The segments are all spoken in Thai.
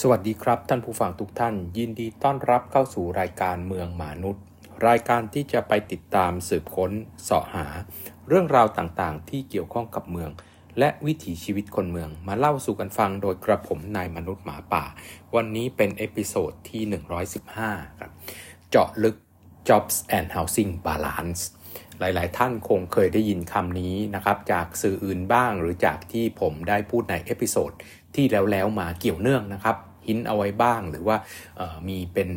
สวัสดีครับ ท่านผู้ฟังทุกท่าน ยินดีต้อนรับเข้าสู่รายการเมืองมนุษย์ รายการที่จะไปติดตามสืบค้นเสาะหา เรื่องราวต่างๆ ที่เกี่ยวข้องกับเมือง และวิถีชีวิตคนเมืองมาเล่าสู่กันฟังโดยกระผมนายมนุษย์หมาป่า วันนี้เป็น episode ที่ 115 ครับ เจาะลึก Jobs and Housing Balance หลายๆ ท่านคงเคยได้ยินคำนี้นะครับ จากสื่ออื่นบ้างหรือจากที่ผมได้พูดใน episode ที่แล้วแล้วมาเกี่ยวเนื่องนะครับหินเอาไว้บ้างหรือว่ามีเป็น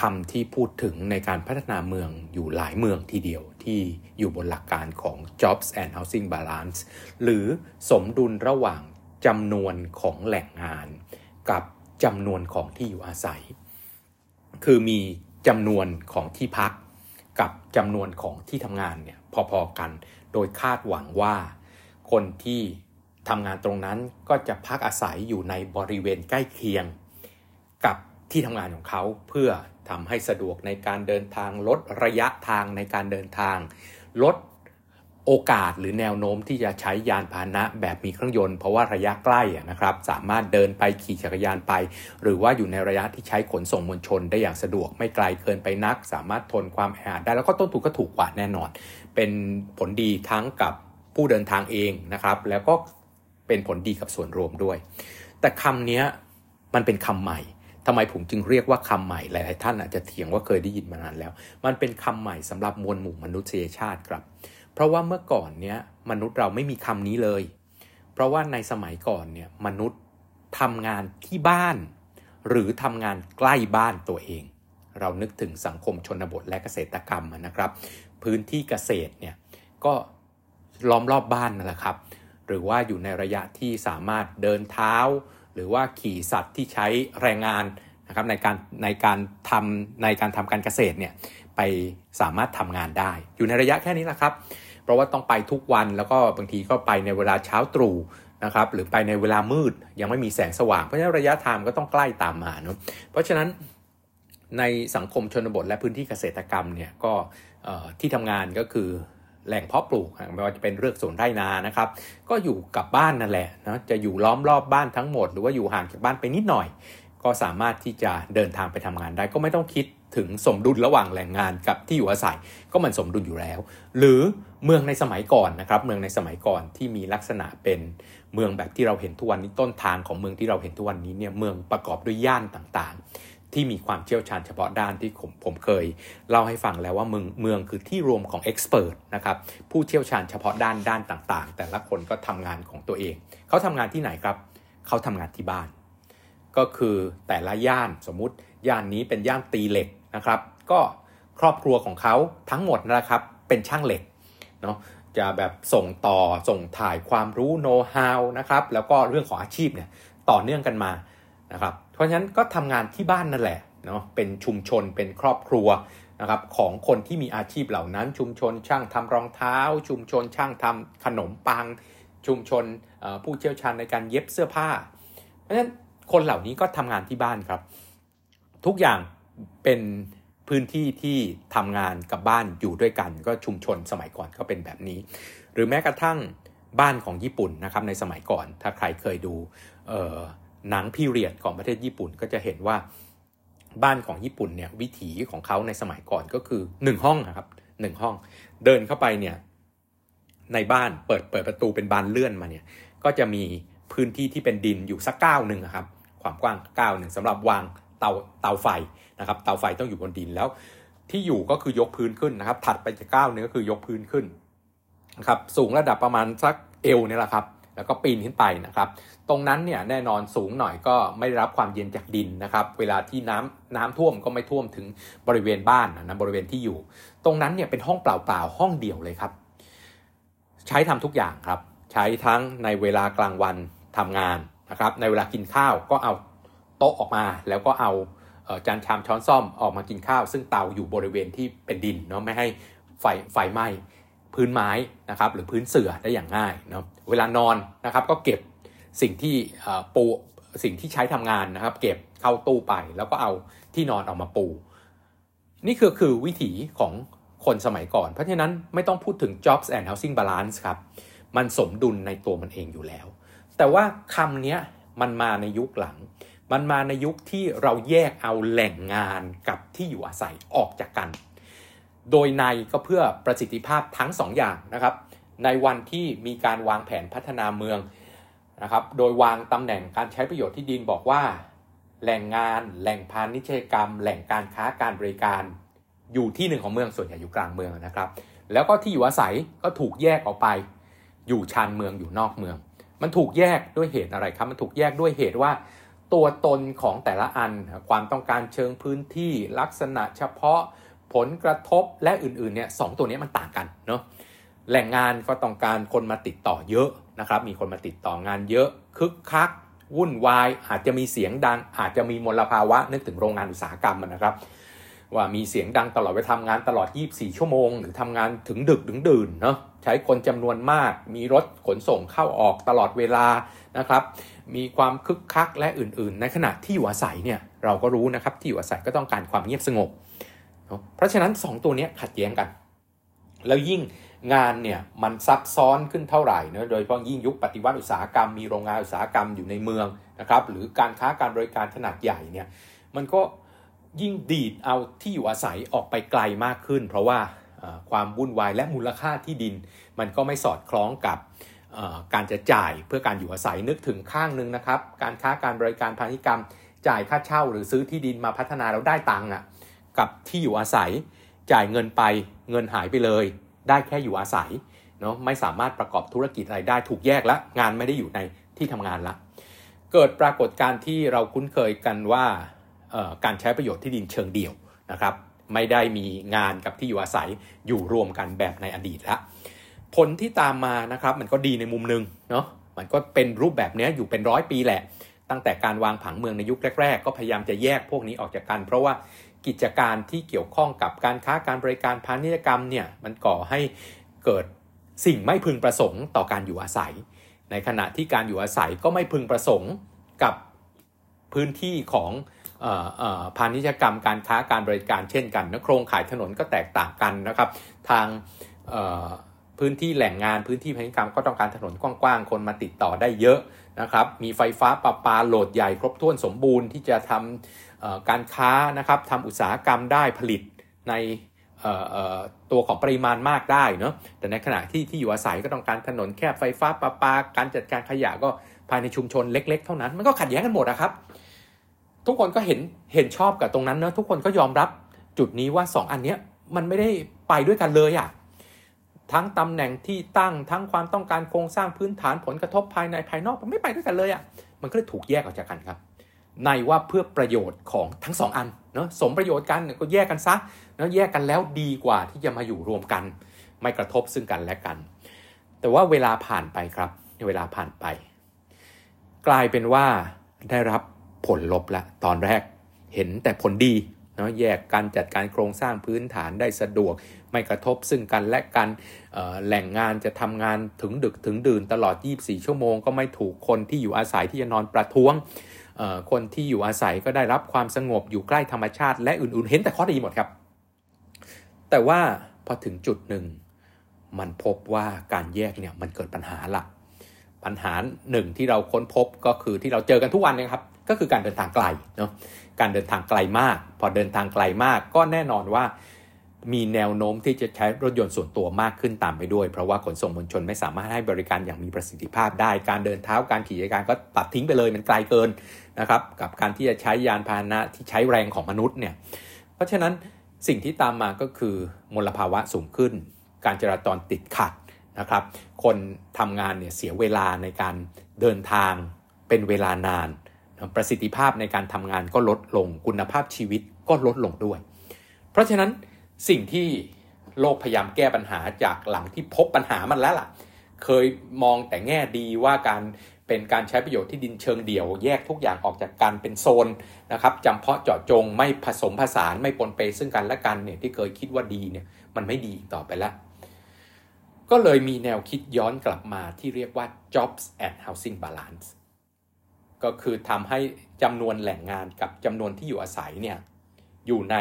คำที่พูดถึงในการพัฒนาเมืองอยู่หลายเมืองทีเดียวที่อยู่บนหลักการของ jobs and housing balance หรือสมดุลระหว่างจำนวนของแหล่งงาน กับจำนวนของที่อยู่อาศัย คือมีจำนวนของที่พัก กับจำนวนของที่ทำงานเนี่ยพอๆกัน โดยคาดหวังว่าคนที่ ทำงานตรงนั้นก็จะพักอาศัยอยู่ในบริเวณใกล้เคียง กับที่ทำงานของเขาเพื่อทำให้สะดวกในการเดินทางลดระยะทางในการเดินทาง ลดโอกาสหรือแนวโน้มที่จะใช้ยานพาหนะแบบมีเครื่องยนต์เพราะว่าระยะใกล้นะครับ สามารถเดินไปขี่จักรยานไป หรือว่าอยู่ในระยะที่ใช้ขนส่งมวลชนได้อย่างสะดวกไม่ไกลเกินไปนัก สามารถทนความแออัดได้แล้วก็ต้นทุนก็ถูกกว่าแน่นอน เป็นผลดีทั้งกับผู้เดินทางเองนะครับ แล้วก็ เป็นผลดีกับส่วนรวมด้วย แต่คำนี้มันเป็นคำใหม่ทำไมผมจึงเรียกว่าคำใหม่หลายๆท่านอาจจะเถียงว่าเคยได้ยินมานานแล้ว มันเป็นคำใหม่สำหรับมวลหมู่มนุษยชาติครับ เพราะว่าเมื่อก่อนเนี้ยมนุษย์เราไม่มีคำนี้เลย เพราะว่าในสมัยก่อนเนี่ยมนุษย์ทำงานที่บ้าน หรือทำงานใกล้บ้านตัวเอง เรานึกถึงสังคมชนบทและเกษตรกรรมนะครับ พื้นที่เกษตรเนี่ยก็ล้อมรอบบ้านนั่นแหละครับ หรือว่าอยู่ในระยะที่สามารถเดินเท้า หรือว่าขี่สัตว์ที่ใช้แรงงานนะครับในการในการทำในการทำการเกษตรเนี่ยไปสามารถทำงานได้ อยู่ในระยะแค่นี้แหละครับ เพราะว่าต้องไปทุกวันแล้วก็บางทีก็ไปในเวลาเช้าตรู่นะครับหรือไปในเวลามืดยังไม่มีแสงสว่าง เพราะฉะนั้นระยะทางก็ต้องใกล้ตามมาเนาะเพราะฉะนั้นในสังคมชนบทและพื้นที่เกษตรกรรมเนี่ยก็ที่ทำงานก็คือ แหล่งเพาะปลูกไม่ว่าจะเป็นเรื่องสวนไร่นานะครับ ก็อยู่กับบ้านนั่นแหละนะจะอยู่ล้อมรอบบ้านทั้งหมด หรือว่าอยู่ห่างจากบ้านไปนิดหน่อย ก็สามารถที่จะเดินทางไปทำงานได้ ก็ไม่ต้องคิดถึงสมดุลระหว่างแหล่งงานกับที่อยู่อาศัย ก็มันสมดุลอยู่แล้ว หรือเมืองในสมัยก่อนนะครับ เมืองในสมัยก่อนที่มีลักษณะเป็นเมืองแบบที่เราเห็นทุกวันนี้ต้นทางของเมืองที่เราเห็นทุกวันนี้เนี่ยเมืองประกอบด้วยย่านต่างๆ ที่มีความเชี่ยวชาญเฉพาะด้านที่ผมผมเคยเล่าให้ฟังแล้วว่าเมืองเมืองคือที่รวมของเอ็กซ์เพรสนะครับผู้เชี่ยวชาญเฉพาะด้านด้านต่างๆ แต่ละคนก็ทำงานของตัวเอง เขาทำงานที่ไหนครับ เขาทำงานที่บ้าน ก็คือแต่ละย่านสมมุติย่านนี้เป็นย่านตีเหล็กนะครับก็ครอบครัวของเขาทั้งหมดนะครับเป็นช่างเหล็กเนาะจะแบบส่งต่อส่งถ่ายความรู้โน้ตฮาวนะครับแล้วก็เรื่องของอาชีพเนี่ยต่อเนื่องกันมานะครับ ราะฉะนั้นก็ทำงานที่บ้านนั่นแหละเนาะเป็นชุมชนเป็นครอบครัวนะครับของคนที่มีอาชีพเหล่านั้น ชุมชนช่างทำรองเท้า ชุมชนช่างทำขนมปัง ชุมชนผู้เชี่ยวชาญในการเย็บเสื้อผ้า เพราะฉะนั้นคนเหล่านี้ก็ทำงานที่บ้านครับ ทุกอย่างเป็นพื้นที่ที่ทำงานกับบ้านอยู่ด้วยกัน ก็ชุมชนสมัยก่อนก็เป็นแบบนี้ หรือแม้กระทั่งบ้านของญี่ปุ่นนะครับในสมัยก่อนถ้าใครเคยดู หนังพีเรียดของประเทศญี่ปุ่นก็จะเห็นว่าบ้านของญี่ปุ่นเนี่ยวิถีของเขาในสมัยก่อนก็คือ 1 ห้องนะครับหห้อง เดินเข้าไปเนี่ยในบ้านเปิดเปิดประตูเป็นบานเลื่อนมาเนี่ยก็จะมีพื้นที่ที่เป็นดินอยู่สักก้าวหนึ่งครับความกว้างก้าวหนึ่งสำหรับวางเตาเตาไฟนะครับเตาไฟต้องอยู่บนดินแล้ว ที่อยู่ก็คือยกพื้นขึ้นนะครับ ถัดไปจากก้าวนึงก็คือยกพื้นขึ้นนะครับสูงระดับประมาณสักเอวนี่แหละครับ แล้วก็ปีนขึ้นไปนะครับ ตรงนั้นเนี่ยแน่นอนสูงหน่อยก็ไม่ได้รับความเย็นจากดินนะครับ เวลาที่น้ำน้ำท่วมก็ไม่ท่วมถึงบริเวณบ้านนะบริเวณที่อยู่ ตรงนั้นเนี่ยเป็นห้องเปล่าๆห้องเดียวเลยครับ ใช้ทำทุกอย่างครับ ใช้ทั้งในเวลากลางวันทำงานนะครับ ในเวลากินข้าวก็เอาโต๊ะออกมาแล้วก็เอาจานชามช้อนซ่อมออกมากินข้าว ซึ่งเตาอยู่บริเวณที่เป็นดินเนาะไม่ให้ไฟไฟไหม้ พื้นไม้นะครับหรือพื้นเสื่อได้อย่างง่ายเนาะเวลานอนนะครับก็เก็บสิ่งที่ปูสิ่งที่ใช้ทำงานนะครับ เก็บเข้าตู้ไปแล้วก็เอาที่นอนออกมาปู นี่คือคือวิถีของคนสมัยก่อน เพราะฉะนั้นไม่ต้องพูดถึง jobs and housing balance ครับ มันสมดุลในตัวมันเองอยู่แล้ว แต่ว่าคำนี้มันมาในยุคหลัง มันมาในยุคที่เราแยกเอาแหล่งงานกับที่อยู่อาศัยออกจากกัน โดยในก็เพื่อประสิทธิภาพทั้ง 2ออย่างนะครับ ในวันที่มีการวางแผนพัฒนาเมืองนะครับ โดยวางตำแหน่งการใช้ประโยชน์ที่ดินบอกว่า แหล่งงาน แหล่งพาณิชยกรรม แหล่งการค้าการบริการอยู่ที่หนึ่งของเมืองส่วนใหญ่อยู่กลางเมืองนะครับ แล้วก็ที่อยู่อาศัยก็ถูกแยกออกไป อยู่ชานเมืองอยู่นอกเมือง มันถูกแยกด้วยเหตุอะไรครับ มันถูกแยกด้วยเหตุว่า ตัวตนของแต่ละอัน ความต้องการเชิงพื้นที่ลักษณะเฉพาะ ผลกระทบและอื่นๆเนี่ยสตัวนี้มันต่างกันเนาะแหล่งงานก็ต้องการคนมาติดต่อเยอะนะครับมีคนมาติดต่องานเยอะคึกคัก วุ่นวาย อาจจะมีเสียงดัง อาจจะมีมลภาวะนึกถึงโรงงานอุตสาหกรรมนะครับ ว่ามีเสียงดังตลอดไปทำงานตลอด 24 ชั่วโมง หรือทำงานถึงดึกถึงดื่นเนาะใช้คนจำนวนมาก มีรถขนส่งเข้าออกตลอดเวลานะครับ มีความคึกคักและอื่นๆ ในขณะที่อยู่อาศัยเนี่ยเราก็รู้นะครับที่อยู่อาศัยก็ต้องการความเงียบสงบ เพราะฉะนั้น 2 ตัวนี้ขัดแย้งกัน แล้วยิ่งงานเนี่ยมันซับซ้อนขึ้นเท่าไหร่เนะโดยเฉพาะยิ่งยุคปฏิวัติอุตสาหกรรมมีโรงงานอุตสาหกรรมอยู่ในเมืองนะครับหรือการค้าการบริการขนาดใหญ่เนี่ยมันก็ยิ่งดีดเอาที่อยู่อาศัยออกไปไกลมากขึ้น เพราะว่าความวุ่นวายและมูลค่าที่ดิน มันก็ไม่สอดคล้องกับการจะจ่ายเพื่อการอยู่อาศัยนึกถึงข้างนึงนะครับ การค้าการบริการพาณิชยกรรม จ่ายค่าเช่าหรือซื้อที่ดินมาพัฒนาแล้วได้ตังค์อะ กับที่อยู่อาศัย จ่ายเงินไปเงินหายไปเลย ได้แค่อยู่อาศัยเนาะไม่สามารถประกอบธุรกิจอะไรได้ถูกแยกแล้วงานไม่ได้อยู่ในที่ทำงานละเกิดปรากฏการที่เราคุ้นเคยกันว่าการใช้ประโยชน์ที่ดินเชิงเดี่ยวนะครับ ไม่ได้มีงานกับที่อยู่อาศัยอยู่รวมกันแบบในอดีตละผลที่ตามมานะครับมันก็ดีในมุมหนึ่งเนาะมันก็เป็นรูปแบบนี้อยู่เป็นร้อยปีแหละ ตั้งแต่การวางผังเมืองในยุคแรก ๆ ก็พยายามจะแยกพวกนี้ออกจากกัน เพราะว่า กิจการที่เกี่ยวข้องกับการค้าการบริการพาณิชยกรรมเนี่ยมันก่อให้เกิดสิ่งไม่พึงประสงค์ต่อการอยู่อาศัย ในขณะที่การอยู่อาศัยก็ไม่พึงประสงค์กับพื้นที่ของพาณิชยกรรมการค้าการบริการเช่นกันนะโครงข่ายถนนก็แตกต่างกันนะครับ ทางพื้นที่แหล่งงานพื้นที่พาณิชยกรรมก็ต้องการถนนกว้างๆ คนมาติดต่อได้เยอะนะครับ มีไฟฟ้าประปาโหลดใหญ่ครบถ้วนสมบูรณ์ที่จะทำ การค้านะครับทำอุตสาหกรรมได้ผลิตในตัวของปริมาณมากได้เนาะแต่ในขณะที่ที่อยู่อาศัยก็ต้องการถนนแคบไฟฟ้าประปาการจัดการขยะก็ภายในชุมชนเล็ก ๆ เท่านั้น มันก็ขัดแย้งกันหมดนะครับ ทุกคนก็เห็นเห็นชอบกับตรงนั้นเนาะทุกคนก็ยอมรับจุดนี้ว่า 2 อันนี้มันไม่ได้ไปด้วยกันเลยอะ่ะทั้งตำแหน่งที่ตั้งทั้งความต้องการโครงสร้างพื้นฐานผลกระทบภายในภายนอกมันไม่ไปด้วยกันเลยอะ่ะมันก็เลยถูกแยกออกจากกันครับ ในว่าเพื่อประโยชน์ของทั้งสองอันเนาะสมประโยชน์กันก็แยกกันซะแล้วแยกกันแล้วดีกว่าที่จะมาอยู่รวมกัน ไม่กระทบซึ่งกันและกัน แต่ว่าเวลาผ่านไปครับเวลาผ่านไป กลายเป็นว่าได้รับผลลบละตอนแรกเห็นแต่ผลดีเนาะแยกการจัดการโครงสร้างพื้นฐานได้สะดวก ไม่กระทบซึ่งกันและกันแหล่งงานจะทำงานถึงดึกถึงดื่นตลอด 24 ชั่วโมง ก็ไม่ถูกคนที่อยู่อาศัยที่จะนอนประท้วง คนที่อยู่อาศัยก็ได้รับความสงบอยู่ใกล้ธรรมชาติ และอื่นๆ เห็นแต่ข้อดีหมดครับ แต่ว่าพอถึงจุดหนึ่ง มันพบว่าการแยกเนี่ยมันเกิดปัญหาละปัญหาหนึ่งที่เราค้นพบก็คือที่เราเจอกันทุกวันนะครับ ก็คือการเดินทางไกลเนาะการเดินทางไกลมาก พอเดินทางไกลมากก็แน่นอนว่า มีแนวโน้มที่จะใช้รถยนต์ส่วนตัวมากขึ้นตามไปด้วย เพราะว่าขนส่งมวลชนไม่สามารถให้บริการอย่างมีประสิทธิภาพได้ การเดินเท้าการขี่จักรยานก็ตัดทิ้งไปเลยมันไกลเกินนะครับกับการที่จะใช้ยานพาหนะที่ใช้แรงของมนุษย์เนี่ยเพราะฉะนั้นสิ่งที่ตามมาก็คือมลภาวะสูงขึ้น การจราจรติดขัดนะครับคนทำงานเนี่ยเสียเวลาในการเดินทางเป็นเวลานาน ประสิทธิภาพในการทำงานก็ลดลงคุณภาพชีวิตก็ลดลงด้วย เพราะฉะนั้น สิ่งที่โลกพยายามแก้ปัญหาจากหลังที่พบปัญหามันแล้วล่ะ เคยมองแต่แง่ดีว่าการเป็นการใช้ประโยชน์ที่ดินเชิงเดี่ยว แยกทุกอย่างออกจากกันเป็นโซนนะครับจำเพาะเจาะจงไม่ผสมผสานไม่ปนเปซึ่งกันและกันเนี่ยที่เคยคิดว่าดีเนี่ยมันไม่ดีต่อไปแล้ว ก็เลยมีแนวคิดย้อนกลับมาที่เรียกว่า jobs and housing balance ก็คือทำให้จำนวนแหล่งงานกับจำนวนที่อยู่อาศัยเนี่ยอยู่ใน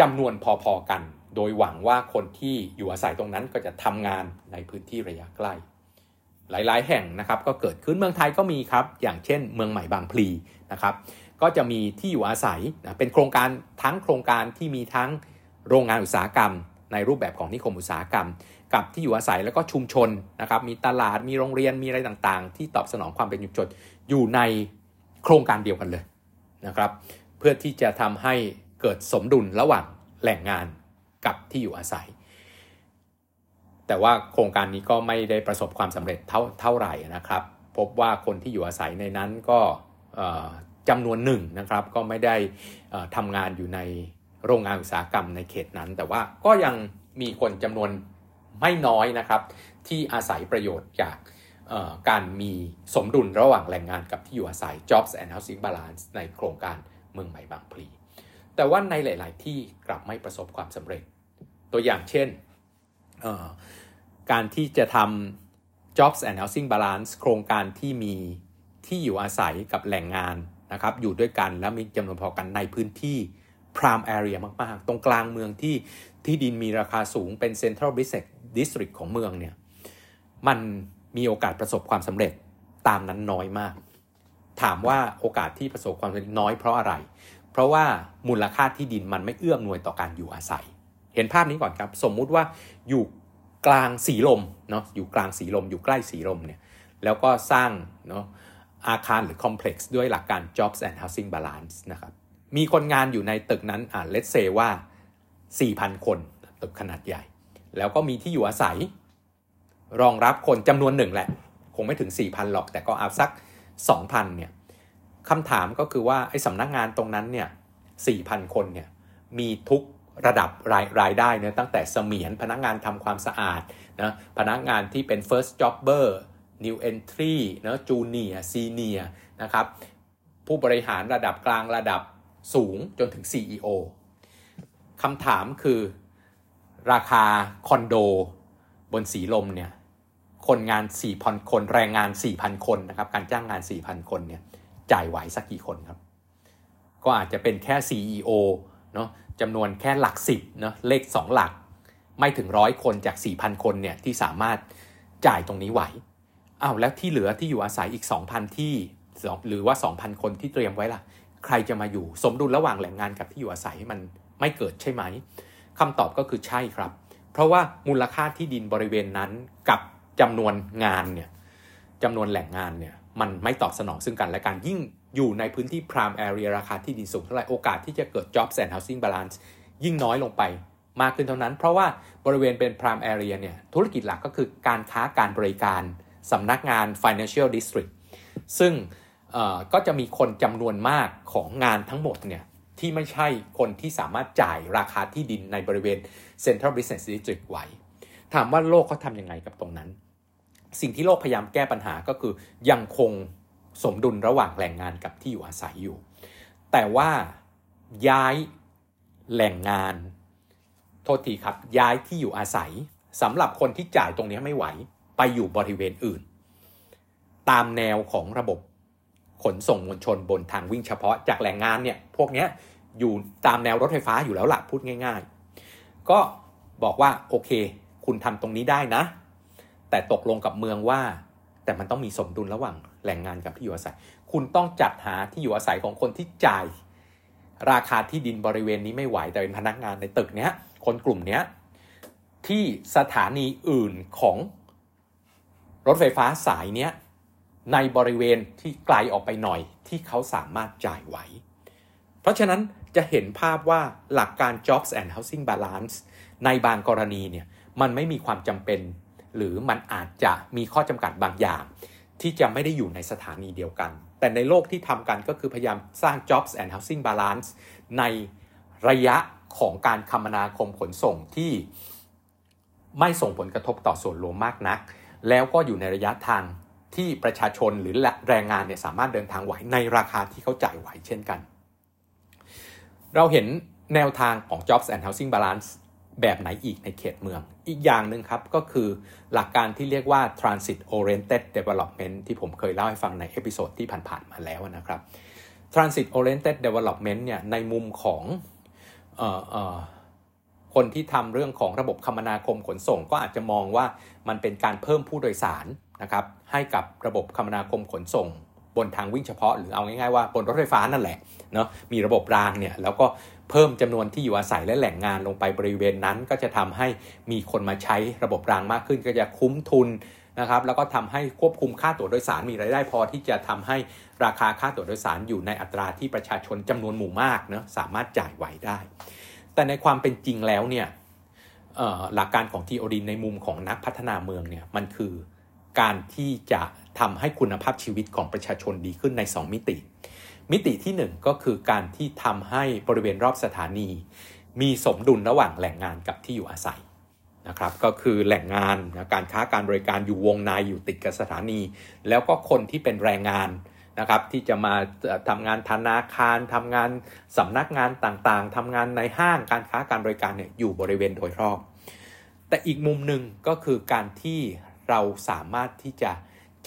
จำนวนพอๆกัน โดยหวังว่าคนที่อยู่อาศัยตรงนั้นก็จะทำงานในพื้นที่ระยะใกล้ หลายๆ แห่งนะครับก็เกิดขึ้นเมืองไทยก็มีครับ อย่างเช่น เมืองใหม่บางพลีนะครับ ก็จะมีที่อยู่อาศัยนะเป็นโครงการทั้งโครงการที่มีทั้งโรงงานอุตสาหกรรม ในรูปแบบของนิคมอุตสาหกรรม กับที่อยู่อาศัยแล้วก็ชุมชนนะครับมีตลาดมีโรงเรียนมีอะไรต่างๆ ที่ตอบสนองความเป็นชุมชนอยู่ในโครงการเดียวกันเลยนะครับ เพื่อที่จะทำให้ เกิดสมดุลระหว่างแหล่งงานกับที่อยู่อาศัย แต่ว่าโครงการนี้ก็ไม่ได้ประสบความสำเร็จเท่าเท่าไหร่นะครับ พบว่าคนที่อยู่อาศัยในนั้นก็จำนวนหนึ่งนะครับก็ไม่ได้ทำงานอยู่ในโรงงานอุตสาหกรรมในเขตนั้น แต่ว่าก็ยังมีคนจำนวนไม่น้อยนะครับ ที่อาศัยประโยชน์จากการมีสมดุลระหว่างแรงงานกับที่อยู่อาศัย jobs and housing balance ในโครงการเมืองใหม่บางพลี แต่ว่าในหลาย ๆ ที่กลับไม่ประสบความสำเร็จ ตัวอย่างเช่น การที่จะทำ jobs and housing balance โครงการที่มีที่อยู่อาศัยกับแหล่งงานนะครับอยู่ด้วยกันแล้วมีจำนวนพอกันในพื้นที่ prime area มาก ๆ ตรงกลางเมืองที่ที่ดินมีราคาสูงเป็น central business district ของเมืองเนี่ยมันมีโอกาสประสบความสำเร็จตามนั้นน้อยมาก ถามว่าโอกาสที่ประสบความสำเร็จน้อยเพราะอะไร เพราะว่ามูลค่าที่ดินมันไม่เอื้อมหน่วยต่อการอยู่อาศัย เห็นภาพนี้ก่อนครับ สมมุติว่าอยู่กลางสีลมเนาะอยู่กลางสีลม อยู่ใกล้สีลมเนี่ยแล้วก็สร้างเนาะอาคารหรือคอมเพล็กซ์ด้วยหลักการ jobs and housing balance นะครับมีคนงานอยู่ในตึกนั้นอ่าเลตเซว่า 4,000 คนตึกขนาดใหญ่ แล้วก็มีที่อยู่อาศัย รองรับคนจำนวนหนึ่งแหละ คงไม่ถึง 4,000 หรอก แต่ก็เอาสัก 2,000 เนี่ย คำถามก็คือว่าไอ้สำนักงานตรงนั้นเนี่ย4,000 คนเนี่ยมีทุกระดับรายรายได้เนะตั้งแต่เสมียนพนักงานทำความสะอาดนะพนักงานที่เป็น first jobber new entry นะ junior senior นะครับผู้บริหารระดับกลางระดับสูงจนถึง CEO คำถามคือราคาคอนโดบนสีลมเนี่ยคนงาน 4,000 คนแรงงาน 4,000 คนนะครับการจ้างงาน 4,000 คนเนี่ย จ่ายไหวสักกี่คนครับ ก็อาจจะเป็นแค่ CEO เนาะจำนวนแค่หลักสิบเนาะเลข 2 หลัก ไม่ถึงร้อยคนจาก 4,000 คนเนี่ยที่สามารถจ่ายตรงนี้ไหวอ้าวแล้วที่เหลือที่อยู่อาศัยอีก 2,000 ที่หรือว่า 2,000 คนที่เตรียมไว้ล่ะ ใครจะมาอยู่สมดุลระหว่างแหล่งงานกับที่อยู่อาศัยมันไม่เกิดใช่ไหมคำตอบก็คือใช่ครับ เพราะว่ามูลค่าที่ดินบริเวณนั้นกับจำนวนงานเนี่ยจำนวนแหล่งงานเนี่ย มันไม่ตอบสนองซึ่งกันและกันยิ่งอยู่ในพื้นที่ prime area ราคาที่ดินสูงเท่าไหร่โอกาสที่จะเกิด jobs and housing balance ยิ่งน้อยลงไปมากขึ้นเท่านั้น เพราะว่าบริเวณเป็น prime area เนี่ยธุรกิจหลักก็คือการค้าการบริการสำนักงาน financial district ซึ่งก็จะมีคนจำนวนมากของงานทั้งหมดเนี่ยที่ไม่ใช่คนที่สามารถจ่ายราคาที่ดินในบริเวณ central business district ไหว ถามว่าโลกเขาทำยังไงกับตรงนั้น สิ่งที่โลกพยายามแก้ปัญหาก็คือยังคงสมดุลระหว่างแรงงานกับที่อยู่อาศัยอยู่ แต่ว่าย้ายแหล่งงาน โทษทีครับ ย้ายที่อยู่อาศัยสำหรับคนที่จ่ายตรงนี้ไม่ไหว ไปอยู่บริเวณอื่น ตามแนวของระบบขนส่งมวลชนบนทางวิ่งเฉพาะจากแหล่งงานเนี่ยพวกนี้อยู่ตามแนวรถไฟฟ้าอยู่แล้วละพูดง่าย ๆ ก็บอกว่าโอเค คุณทำตรงนี้ได้นะ แต่ตกลงกับเมืองว่า แต่มันต้องมีสมดุลระหว่างแหล่งงานกับที่อยู่อาศัย คุณต้องจัดหาที่อยู่อาศัยของคนที่จ่าย ราคาที่ดินบริเวณนี้ไม่ไหวแต่เป็นพนักงานในตึกเนี้ย คนกลุ่มเนี้ยที่สถานีอื่นของรถไฟฟ้าสายเนี้ยในบริเวณที่ไกลออกไปหน่อยที่เขาสามารถจ่ายไหว เพราะฉะนั้นจะเห็นภาพว่าหลักการ jobs and housing balance ในบางกรณีเนี่ยมันไม่มีความจำเป็น หรือมันอาจจะมีข้อจำกัดบางอย่าง ที่จะไม่ได้อยู่ในสถานีเดียวกัน แต่ในโลกที่ทำกันก็คือพยายามสร้าง jobs and housing balance ในระยะของการคมนาคมขนส่งที่ไม่ส่งผลกระทบต่อส่วนรวมมากนัก แล้วก็อยู่ในระยะทางที่ประชาชนหรือแรงงานเนี่ยสามารถเดินทางไหวในราคาที่เขาจ่ายไหวเช่นกัน เราเห็นแนวทางของ jobs and housing balance แบบไหนอีกในเขตเมือง อีกอย่างหนึ่งครับก็คือหลักการที่เรียกว่า transit oriented development ที่ผมเคยเล่าให้ฟังใน episode ที่ผ่านๆมาแล้วนะครับ transit oriented development เนี่ยในมุมของออคนที่ทำเรื่องของระบบคมนาคมขนส่ง ก็อาจจะมองว่ามันเป็นการเพิ่มผู้โดยสารนะครับให้กับระบบคมนาคมขนส่ง บนทางวิ่งเฉพาะ หรือเอาง่ายๆว่าบนรถไฟฟ้านั่นแหละเนาะมีระบบรางเนี่ยแล้วก็เพิ่มจำนวนที่อยู่อาศัยและแหล่งงานลงไปบริเวณนั้น ก็จะทำให้มีคนมาใช้ระบบรางมากขึ้น ก็จะคุ้มทุนนะครับแล้วก็ทำให้ควบคุมค่าตั๋วโดยสารมีรายได้พอที่จะทำให้ราคาค่าตั๋วโดยสารอยู่ในอัตราที่ประชาชนจำนวนหมู่มากเนาะสามารถจ่ายไหวได้ แต่ในความเป็นจริงแล้วเนี่ยหลักการของ TOD ในมุมของนักพัฒนาเมืองเนี่ยมันคือการที่จะ ทำให้คุณภาพชีวิตของประชาชนดีขึ้นใน 2 มิติ มิติที่ 1 ก็คือการที่ทำให้บริเวณรอบสถานี มีสมดุลระหว่างแหล่งงานกับที่อยู่อาศัยนะครับก็คือแหล่งงานนะการค้าการบริการอยู่วงในอยู่ติดกับสถานี แล้วก็คนที่เป็นแรงงานนะครับที่จะมาทำงานธนาคารทำงานสำนักงานต่างๆทำงานในห้างการค้าการบริการเนี่ยอยู่บริเวณโดยรอบ แต่อีกมุมหนึ่งก็คือการที่เราสามารถที่จะ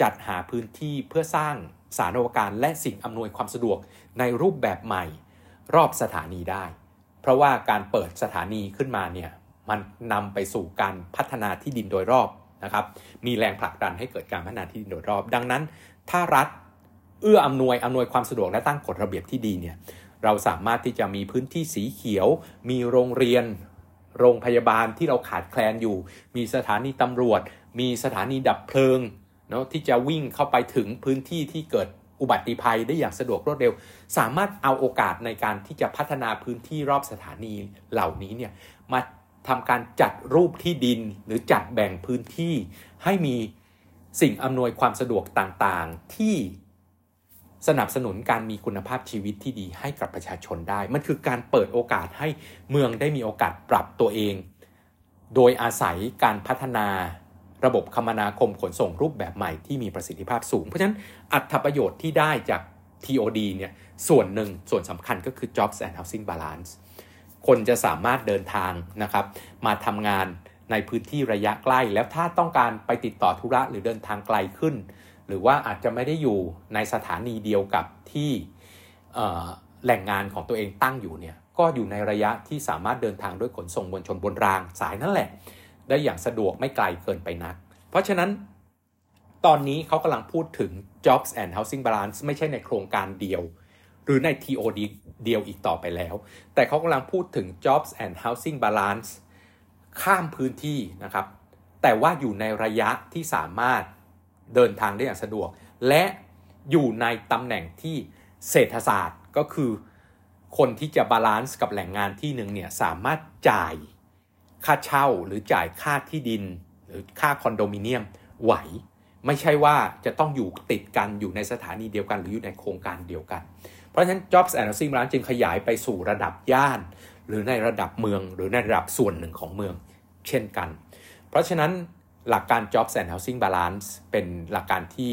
จัดหาพื้นที่เพื่อสร้างสารวการและสิ่งอำนวยความสะดวกในรูปแบบใหม่ รอบสถานีได้ เพราะว่าการเปิดสถานีขึ้นมาเนี่ยมันนำไปสู่การพัฒนาที่ดินโดยรอบนะครับมีแรงผลักดันให้เกิดการพัฒนาที่ดินโดยรอบ ดังนั้น ถ้ารัฐเอื้ออำนวยอำนวยความสะดวกและตั้งกฎระเบียบที่ดีเนี่ยเราสามารถที่จะมีพื้นที่สีเขียว มีโรงเรียน โรงพยาบาลที่เราขาดแคลนอยู่ มีสถานีตำรวจ มีสถานีดับเพลิง เนาะที่จะวิ่งเข้าไปถึงพื้นที่ที่เกิดอุบัติภัยได้อย่างสะดวกรวดเร็ว สามารถเอาโอกาสในการที่จะพัฒนาพื้นที่รอบสถานีเหล่านี้เนี่ยมาทำการจัดรูปที่ดินหรือจัดแบ่งพื้นที่ให้มีสิ่งอำนวยความสะดวกต่างๆ ที่สนับสนุนการมีคุณภาพชีวิตที่ดีให้กับประชาชนได้ มันคือการเปิดโอกาสให้เมืองได้มีโอกาสปรับตัวเอง โดยอาศัยการพัฒนา ระบบคมนาคมขนส่งรูปแบบใหม่ที่มีประสิทธิภาพสูง เพราะฉะนั้นอัตประโยชน์ที่ได้จาก TOD เนี่ยส่วนหนึ่งส่วนสำคัญก็คือ jobs and housing balance คนจะสามารถเดินทางนะครับมาทำงานในพื้นที่ระยะใกล้ แล้วถ้าต้องการไปติดต่อธุระหรือเดินทางไกลขึ้น หรือว่าอาจจะไม่ได้อยู่ในสถานีเดียวกับที่แหล่งงานของตัวเองตั้งอยู่เนี่ยก็อยู่ในระยะที่สามารถเดินทางด้วยขนส่งมวลชนบนรางสายนั่นแหละ ได้อย่างสะดวกไม่ไกลเกินไปนัก เพราะฉะนั้นตอนนี้เขากำลังพูดถึง jobs and housing balance ไม่ใช่ในโครงการเดียว หรือใน TOD เดียวอีกต่อไปแล้ว แต่เขากำลังพูดถึง jobs and housing balance ข้ามพื้นที่นะครับ แต่ว่าอยู่ในระยะที่สามารถเดินทางได้อย่างสะดวก และอยู่ในตำแหน่งที่เศรษฐศาสตร์ก็คือ คนที่จะ balance กับแหล่งงานที่หนึ่งเนี่ยสามารถจ่ายค่าเช่าหรือจ่ายค่าที่ดิน ค่าคอนโดมิเนียมไหว ไม่ใช่ว่าจะต้องอยู่ติดกันอยู่ในสถานีเดียวกัน หรืออยู่ในโครงการเดียวกัน เพราะฉะนั้น jobs and housing balance จึงขยายไปสู่ระดับย่าน หรือในระดับเมือง หรือในระดับส่วนหนึ่งของเมือง เช่นกัน เพราะฉะนั้นหลักการ jobs and housing balance เป็นหลักการที่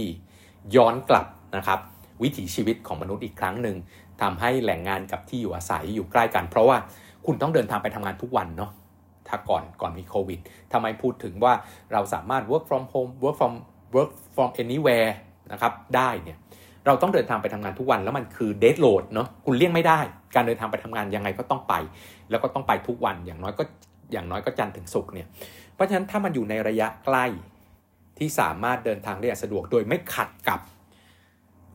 ย้อนกลับนะครับวิถีชีวิตของมนุษย์อีกครั้งหนึ่งทำให้แหล่งงานกับที่อยู่อาศัยอยู่ใกล้กัน เพราะว่าคุณต้องเดินทางไปทำงานทุกวันเนาะ ถ้าก่อนก่อนมีโควิดทำไมพูดถึงว่าเราสามารถ work from home work from work from anywhere นะครับได้เนี่ยเราต้องเดินทางไปทำงานทุกวันแล้วมันคือเดทโหลดเนาะคุณเลี่ยงไม่ได้ การเดินทางไปทำงานยังไงก็ต้องไป แล้วก็ต้องไปทุกวันอย่างน้อยก็อย่างน้อยก็จันทร์ถึงศุกร์เนี่ยเพราะฉะนั้นถ้ามันอยู่ในระยะใกล้ที่สามารถเดินทางได้อย่างสะดวกโดยไม่ขัดกับ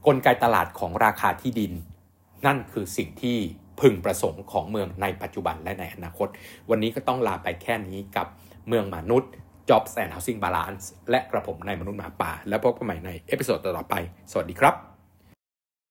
กลไกตลาดของราคาที่ดิน นั่นคือสิ่งที่ พึงประสงค์ของเมืองในปัจจุบันและในอนาคต วันนี้ก็ต้องลาไปแค่นี้กับเมืองมนุษย์ Jobs and Housing Balance และกระผมนายมนุษย์หมาป่า แล้วพบกันใหม่ใน episode ต่อไป สวัสดีครับ